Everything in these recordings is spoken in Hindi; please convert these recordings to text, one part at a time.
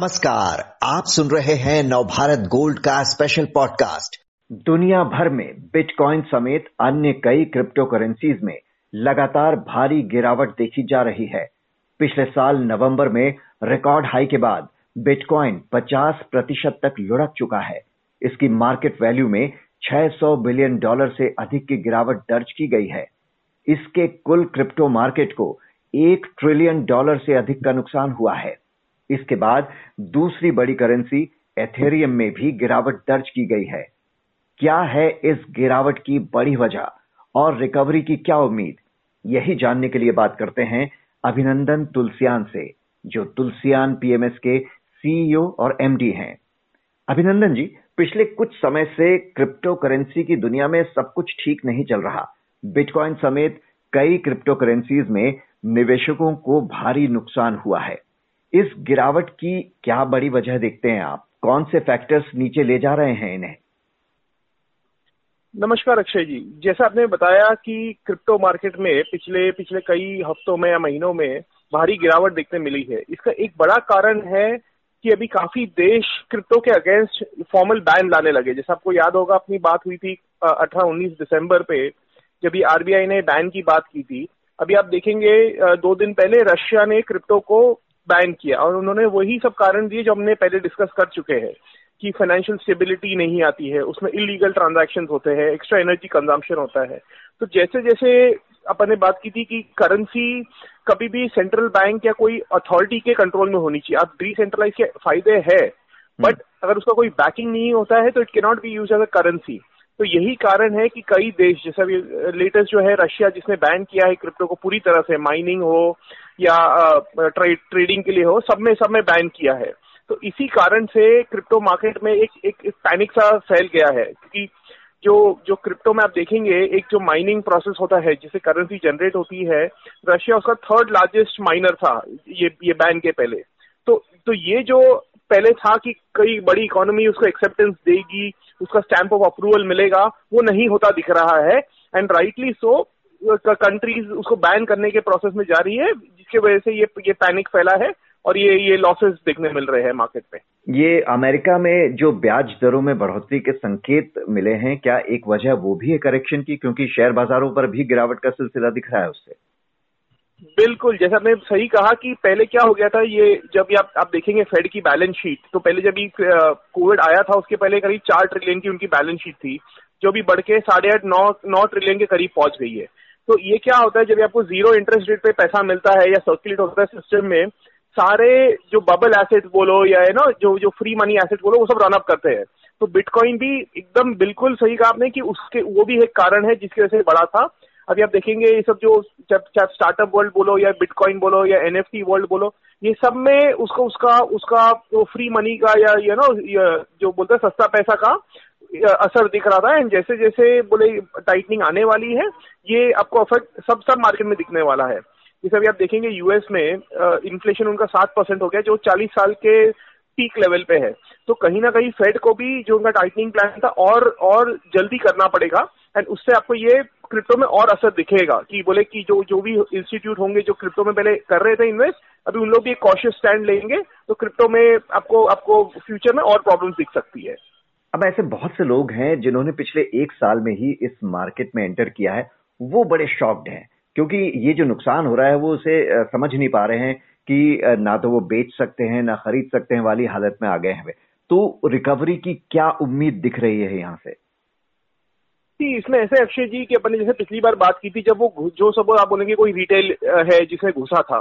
नमस्कार, आप सुन रहे हैं नवभारत गोल्ड का स्पेशल पॉडकास्ट दुनिया भर में बिटकॉइन समेत अन्य कई क्रिप्टो करेंसीज में लगातार भारी गिरावट देखी जा रही है। पिछले साल नवंबर में रिकॉर्ड हाई के बाद बिटकॉइन 50 प्रतिशत तक लुढ़क चुका है। इसकी मार्केट वैल्यू में 600 बिलियन डॉलर से अधिक की गिरावट दर्ज की गई है। इसके कुल क्रिप्टो मार्केट को एक ट्रिलियन डॉलर से अधिक का नुकसान हुआ है। इसके बाद दूसरी बड़ी करेंसी एथेरियम में भी गिरावट दर्ज की गई है। क्या है इस गिरावट की बड़ी वजह और रिकवरी की क्या उम्मीद? यही जानने के लिए बात करते हैं अभिनंदन तुलसियान से, जो तुलसियान पीएमएस के सीईओ और एमडी हैं। अभिनंदन जी, पिछले कुछ समय से क्रिप्टो करेंसी की दुनिया में सब कुछ ठीक नहीं चल रहा। बिटकॉइन समेत कई क्रिप्टो करेंसीज में निवेशकों को भारी नुकसान हुआ है। इस गिरावट की क्या बड़ी वजह देखते हैं आप? कौन से फैक्टर्स नीचे ले जा रहे हैं इन्हें? नमस्कार, अक्षय जी। जैसा आपने बताया कि क्रिप्टो मार्केट में पिछले पिछले कई हफ्तों में या महीनों में भारी गिरावट देखने मिली है। इसका एक बड़ा कारण है कि अभी काफ़ी देश क्रिप्टो के अगेंस्ट फॉर्मल बैन लाने लगे। जैसे आपको याद होगा, अपनी बात हुई थी अठारह, उन्नीस दिसंबर पे, जब ये आरबीआई ने बैन की बात की थी। अभी आप देखेंगे दो दिन पहले रशिया ने क्रिप्टो को बैन किया। और उन्होंने वही सब कारण दिए जो हमने पहले डिस्कस कर चुके हैं कि फाइनेंशियल स्टेबिलिटी नहीं आती है उसमें इलीगल ट्रांजैक्शन होते हैं एक्स्ट्रा एनर्जी कंजम्पशन होता है। तो जैसे जैसे अपन ने बात की थी कि करेंसी कभी भी सेंट्रल बैंक या कोई अथॉरिटी के कंट्रोल में होनी चाहिए। आप डिसेंट्रलाइज के फ़ायदे है बट हम्म। अगर उसका कोई बैकिंग नहीं होता है तो it can not be use as a currency तो यही कारण है कि कई देश जैसे अभी लेटेस्ट जो है रशिया जिसने बैन किया है क्रिप्टो को पूरी तरह से माइनिंग हो या ट्रेड ट्रेडिंग के लिए हो सब में सब में बैन किया है। तो इसी कारण से क्रिप्टो मार्केट में एक एक, एक पैनिक सा फैल गया है क्योंकि जो जो क्रिप्टो में आप देखेंगे एक जो माइनिंग प्रोसेस होता है जिसे करेंसी जनरेट होती है रशिया उसका थर्ड लार्जेस्ट माइनर था ये ये बैन के पहले। तो तो ये जो पहले था कि कई बड़ी इकोनॉमी उसको एक्सेप्टेंस देगी, उसका स्टैंप ऑफ़ अप्रूवल मिलेगा, वो नहीं होता दिख रहा है। एंड राइटली सो कंट्रीज़ उसको बैन करने के प्रोसेस में जा रही है, जिसकी वजह से ये ये पैनिक फैला है और ये ये लॉसेस देखने मिल रहे हैं मार्केट में ये अमेरिका में जो ब्याज दरों में बढ़ोतरी के संकेत मिले हैं, क्या एक वजह वो भी है करेक्शन की? क्योंकि शेयर बाजारों पर भी गिरावट का सिलसिला दिख रहा है उससे। बिल्कुल, जैसे आपने सही कहा कि पहले क्या हो गया था, ये जब आप आप देखेंगे फेड की बैलेंस शीट तो पहले जब ये कोविड आया था, उसके पहले करीब चार ट्रिलियन की उनकी बैलेंस शीट थी, जो भी बढ़ के साढ़े आठ, नौ नौ ट्रिलियन के करीब पहुँच गई है। तो ये क्या होता है, जब आपको ज़ीरो इंटरेस्ट रेट पे पैसा मिलता है या सर्कुलेट होता है सिस्टम में, सारे जो बबल एसेट बोलो या है ना जो जो फ्री मनी एसेट बोलो, वो सब रन अप करते हैं। तो बिटकॉइन भी एकदम बिल्कुल सही कहा आपने कि उसके, वो भी एक कारण है जिसकी वजह से बड़ा था। अभी आप देखेंगे ये सब जो चाहे स्टार्टअप वर्ल्ड बोलो या बिटकॉइन बोलो या एनएफटी वर्ल्ड बोलो, ये सब में उसको, उसका उसका जो फ्री मनी का या यू नो जो बोलते हैं सस्ता पैसा का असर दिख रहा था। एंड जैसे जैसे बोले टाइटनिंग आने वाली है, ये आपको अफेक्ट सब सब मार्केट में दिखने वाला है। जैसे अभी आप देखेंगे यूएस में इन्फ्लेशन उनका सात परसेंट हो गया, जो चालीस साल के पीक लेवल पे है। तो कहीं ना कहीं फेड को भी जो उनका टाइटनिंग प्लान था और और जल्दी करना पड़ेगा। एंड उससे आपको ये क्रिप्टो में और असर दिखेगा कि बोले कि जो जो भी इंस्टीट्यूट होंगे जो क्रिप्टो में पहले कर रहे थे इन्वेस्ट अभी उन लोग भी एक कॉशियस स्टैंड लेंगे तो क्रिप्टो में आपको आपको फ्यूचर में और प्रॉब्लम दिख सकती है। अब ऐसे बहुत से लोग हैं जिन्होंने पिछले एक साल में ही इस मार्केट में एंटर किया है, वो बड़े शॉक्ड हैं, क्योंकि ये जो नुकसान हो रहा है वो उसे समझ नहीं पा रहे हैं कि ना तो वो बेच सकते हैं, ना खरीद सकते हैं, वाली हालत में आ गए हैं तो रिकवरी की क्या उम्मीद दिख रही है यहाँ से? इसमें ऐसे अक्षय जी कि अपन, जैसे पिछली बार बात की थी, जब वो जो सब आप बोलेंगे कोई रिटेल है जिसमें घुसा था,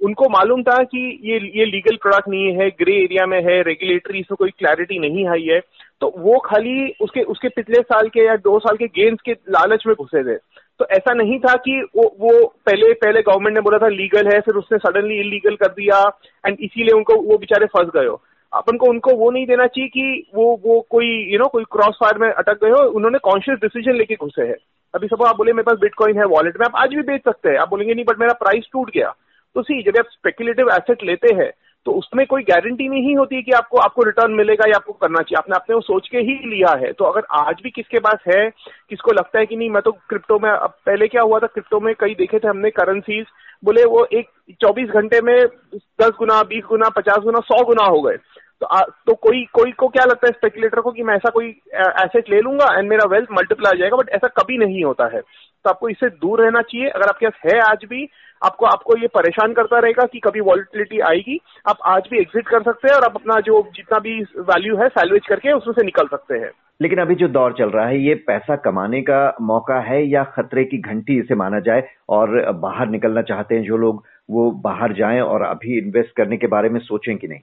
उनको मालूम था कि ये ये लीगल प्रोडक्ट नहीं है ग्रे एरिया में है रेगुलेटरी इसमें कोई क्लैरिटी नहीं आई है तो वो खाली उसके उसके पिछले साल के या दो साल के गेम्स के लालच में घुसे थे। तो ऐसा नहीं था कि वो वो पहले पहले गवर्नमेंट ने बोला था लीगल है, फिर उसने सडनली इलीगल कर दिया एंड इसीलिए उनको, वो बेचारे फंस गए हो। अपन को उनको वो नहीं देना चाहिए कि वो वो कोई यू नो कोई क्रॉस फायर में अटक गए हो, उन्होंने कॉन्शियस डिसीज़न लेके घुसे हैं। अभी सब आप बोले, मेरे पास बिटकॉइन है वॉलेट में, आप आज भी बेच सकते हैं। आप बोलेंगे, नहीं बट मेरा प्राइस टूट गया। तो सी जब आप स्पेकुलेटिव एसेट लेते हैं तो उसमें कोई गारंटी नहीं होती कि आपको आपको रिटर्न मिलेगा या आपको करना चाहिए। आपने आपने वो सोच के ही लिया है। तो अगर आज भी किसके पास है, किसको लगता है कि नहीं, मैं तो क्रिप्टो में, अब पहले क्या हुआ था क्रिप्टो में कई देखे थे हमने करेंसीज बोले वो एक चौबीस घंटे में दस गुना, बीस गुना, पचास गुना, सौ गुना हो गए। तो आ, तो कोई कोई को क्या लगता है स्पेकुलेटर को कि मैं ऐसा कोई एसेट ले लूँगा एंड मेरा वेल्थ मल्टीप्लाई जाएगा बट ऐसा कभी नहीं होता है। तो आपको इससे दूर रहना चाहिए। अगर आपके पास है आज भी आपको आपको ये परेशान करता रहेगा कि कभी वॉलिटिलिटी आएगी आप आज भी एग्जिट कर सकते हैं और आप अपना जो जितना भी वैल्यू है सैलवेज करके उसमें से निकल सकते हैं। लेकिन अभी जो दौर चल रहा है ये पैसा कमाने का मौका है या खतरे की घंटी इसे माना जाए और बाहर निकलना चाहते हैं जो लोग वो बाहर जाएँ और अभी इन्वेस्ट करने के बारे में सोचें कि नहीं?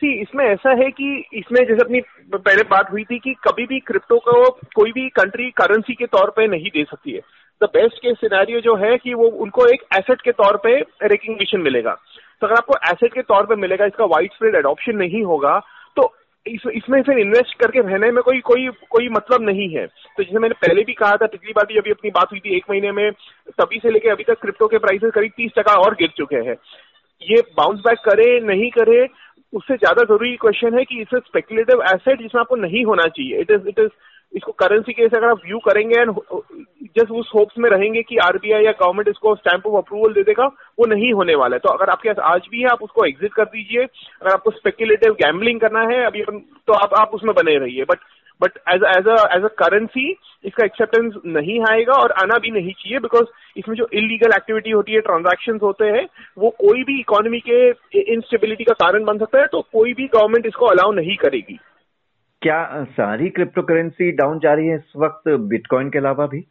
सी इसमें ऐसा है कि इसमें जैसे अपनी पहले बात हुई थी कि कभी भी क्रिप्टो को कोई भी कंट्री करेंसी के तौर पे नहीं दे सकती है। द बेस्ट के सिनेरियो जो है कि वो उनको एक एसेट के तौर पे रिकग्निशन मिलेगा। तो अगर आपको एसेट के तौर पे मिलेगा इसका वाइड स्प्रेड एडॉप्शन नहीं होगा तो इस, इसमें फिर इन्वेस्ट करके रहने में कोई कोई कोई मतलब नहीं है। तो जैसे मैंने पहले भी कहा था पिछली बार भी अभी अपनी बात हुई थी एक महीने में तभी से लेके अभी तक क्रिप्टो के प्राइसेस करीब तीस टका और गिर चुके हैं। ये बाउंस बैक करे नहीं करे उससे ज़्यादा ज़रूरी क्वेश्चन है कि इसे स्पेकुलेटिव एसेट जिसमें आपको नहीं होना चाहिए। इट इज़ इट इज़ इसको करेंसी के अगर आप व्यू करेंगे एंड जस्ट उस होप्स में रहेंगे कि आरबीआई या गवर्नमेंट इसको स्टैंप ऑफ़ अप्रूवल दे देगा, वो नहीं होने वाला है। तो अगर आपके पास आज भी है, आप उसको एग्जिट कर दीजिए। अगर आपको स्पेकुलेटिव गैम्बलिंग करना है, अभी तो आप आप उसमें बने रहिए। But but as as as a currency इसका एक्सेप्टेंस नहीं आएगा और आना भी नहीं चाहिए बिकॉज़ इसमें जो इलीगल एक्टिविटी होती है ट्रांजेक्शन होते हैं वो कोई भी इकोनॉमी के इंस्टेबिलिटी का कारण बन सकता है तो कोई भी गवर्नमेंट इसको अलाउ नहीं करेगी। क्या सारी क्रिप्टो करेंसी डाउन जा रही है इस वक्त बिटकॉइन के अलावा भी?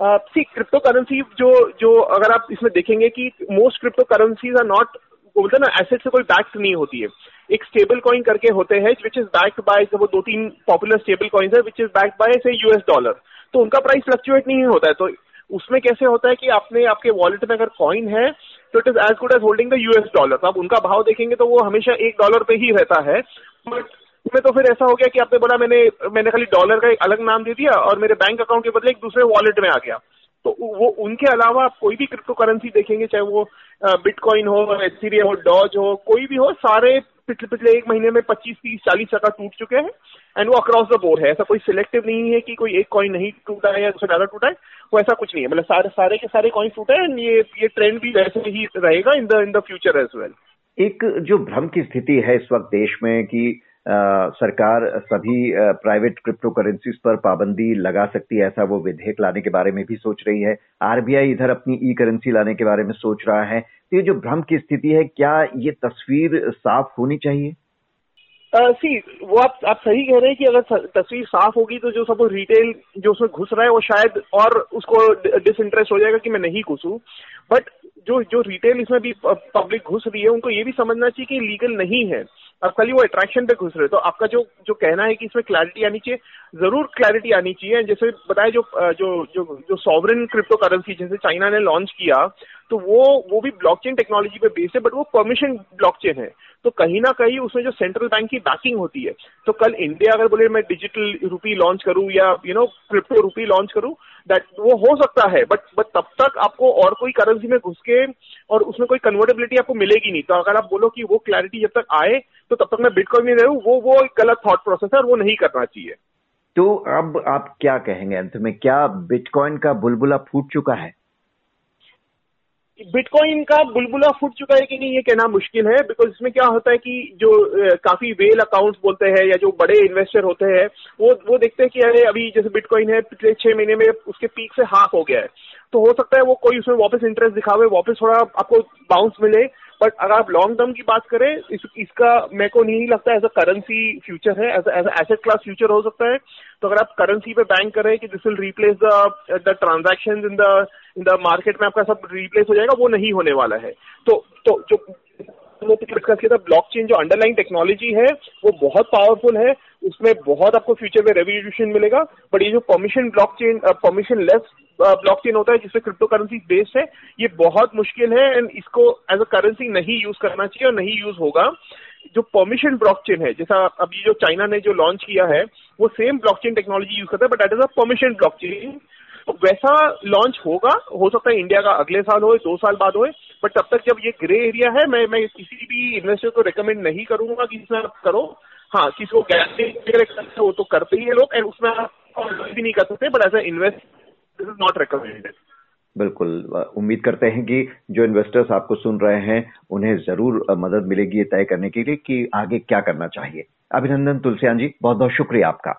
सी क्रिप्टो करेंसी जो जो अगर आप इसमें देखेंगे कि most crypto currencies are not बोलते ना एसेट से कोई बैक्स नहीं होती है। एक स्टेबल कॉइन करके होते हैं विच इज़ बैक्ड बाय वो दो तीन पॉपुलर स्टेबल कॉइन्स है which is backed by say US dollar तो उनका प्राइस फ्लक्चुएट नहीं होता है। तो उसमें कैसे होता है कि आपने, आपके वॉलेट में अगर कॉइन है तो it is as good as holding the US dollar आप उनका भाव देखेंगे तो वो हमेशा एक डॉलर पे ही रहता है। बट उसमें तो फिर ऐसा हो गया कि आपने बोला, मैंने मैंने खाली डॉलर का एक अलग नाम दे दिया और मेरे बैंक अकाउंट के बदले एक दूसरे वॉलेट में आ गया। तो वो, उनके अलावा आप कोई भी क्रिप्टो करेंसी देखेंगे, चाहे वो बिटकॉइन हो एथीरियम हो डॉज हो, कोई भी हो, सारे पिछले पिछले एक महीने में 25 तीस, चालीस टका टूट चुके हैं एंड वो अक्रॉस द बोर्ड है। ऐसा कोई सिलेक्टिव नहीं है कि कोई एक कॉइन नहीं टूटा है या उससे ज़्यादा टूटा है, वो ऐसा कुछ नहीं है। मतलब सारे सारे के सारे कॉइन टूटे हैं एंड ये ये ट्रेंड भी वैसे ही रहेगा in the in the future as well एक जो भ्रम की स्थिति है इस वक्त देश में कि सरकार सभी प्राइवेट क्रिप्टो करेंसीज पर पाबंदी लगा सकती है ऐसा वो विधेयक लाने के बारे में भी सोच रही है। आरबीआई इधर अपनी ई करेंसी लाने के बारे में सोच रहा है। तो ये जो भ्रम की स्थिति है क्या ये तस्वीर साफ़ होनी चाहिए? सी uh, वो आप आप सही कह रहे हैं कि अगर तस्वीर साफ़ होगी तो जो सब रिटेल जो उसमें घुस रहा है वो शायद और उसको डिसइंटरेस्ट हो जाएगा कि मैं नहीं घुसूं। बट जो जो रिटेल इसमें भी पब्लिक घुस रही है उनको ये भी समझना चाहिए कि लीगल नहीं है। अब खाली वो अट्रैक्शन पे घुस रहे तो आपका जो जो कहना है कि इसमें क्लैरिटी आनी चाहिए, ज़रूर क्लैरिटी आनी चाहिए। जैसे बताया, जो जो जो जो सॉवरन क्रिप्टो करेंसी जैसे चाइना ने लॉन्च किया तो वो वो भी ब्लॉकचेन टेक्नोलॉजी पे बेस्ड है बट वो परमिशन ब्लॉकचेन है। तो कहीं ना कहीं उसमें जो सेंट्रल बैंक की बैकिंग होती है तो कल इंडिया अगर बोले मैं डिजिटल रूपी लॉन्च करूँ या you know crypto rupee launch करूँ दैट वो हो सकता है बट बट तब तक आपको और कोई करेंसी में घुस के और उसमें कोई कन्वर्टेबिलिटी आपको मिलेगी नहीं। तो अगर आप बोलो कि वो क्लैरिटी जब तक आए तो तब तक मैं बिटकॉइन में रहूँ, वो वो एक गलत थॉट प्रोसेस है और वो नहीं करना चाहिए। तो अब आप क्या कहेंगे अंत में? क्या बिटकॉइन का बुलबुला फूट चुका है? बिटकॉइन का बुलबुला फूट चुका है कि नहीं, ये कहना मुश्किल है बिकॉज़ इसमें क्या होता है कि जो काफ़ी वेल अकाउंट्स बोलते हैं या जो बड़े इन्वेस्टर होते हैं, वो वो देखते हैं कि अरे, अभी जैसे बिटकॉइन है, पिछले छह महीने में उसके पीक से हाफ़ हो गया है। तो हो सकता है वो कोई उसमें वापस इंटरेस्ट दिखावे, वापस थोड़ा आपको बाउंस मिले बट अगर आप लॉन्ग टर्म की बात करें इस, इसका मेरे को नहीं लगता एज अ करेंसी फ्यूचर है एज एसेट क्लास फ्यूचर हो सकता है। तो अगर आप करेंसी पे बैंक करें कि this will replace the the transaction in the in the market में आपका सब रिप्लेस हो जाएगा वो नहीं होने वाला है। तो तो जो डिस्कस किया था ब्लॉकचेन जो अंडरलाइन टेक्नोलॉजी है वो बहुत पावरफुल है। उसमें बहुत आपको फ्यूचर में रेवोल्यूशन मिलेगा बट ये जो permission blockchain permissionless blockchain होता है, जिसमें क्रिप्टो करेंसी बेस्ड है, ये बहुत मुश्किल है एंड इसको एज अ करेंसी नहीं यूज़ करना चाहिए और नहीं यूज़ होगा। जो परमिशन ब्लॉकचेन है, जैसा अभी जो चाइना ने जो लॉन्च किया है, वो सेम ब्लॉकचेन टेक्नोलॉजी यूज़ करता है but that is a permission blockchain तो वैसा लॉन्च होगा, हो सकता है इंडिया का अगले साल हो दो साल बाद हो बट तब तक जब ये ग्रे एरिया है, मैं मैं किसी भी इन्वेस्टर को रिकमेंड नहीं करूँगा कि इसमें आप करो। हाँ किसी को गैस वो तो करते ही है लोग एंड उसमें आप भी नहीं कर सकते but as a invest this is not recommended बिल्कुल, उम्मीद करते हैं कि जो इन्वेस्टर्स आपको सुन रहे हैं, उन्हें ज़रूर मदद मिलेगी ये तय करने के लिए कि आगे क्या करना चाहिए। अभिनंदन तुलसियान जी बहुत बहुत शुक्रिया आपका।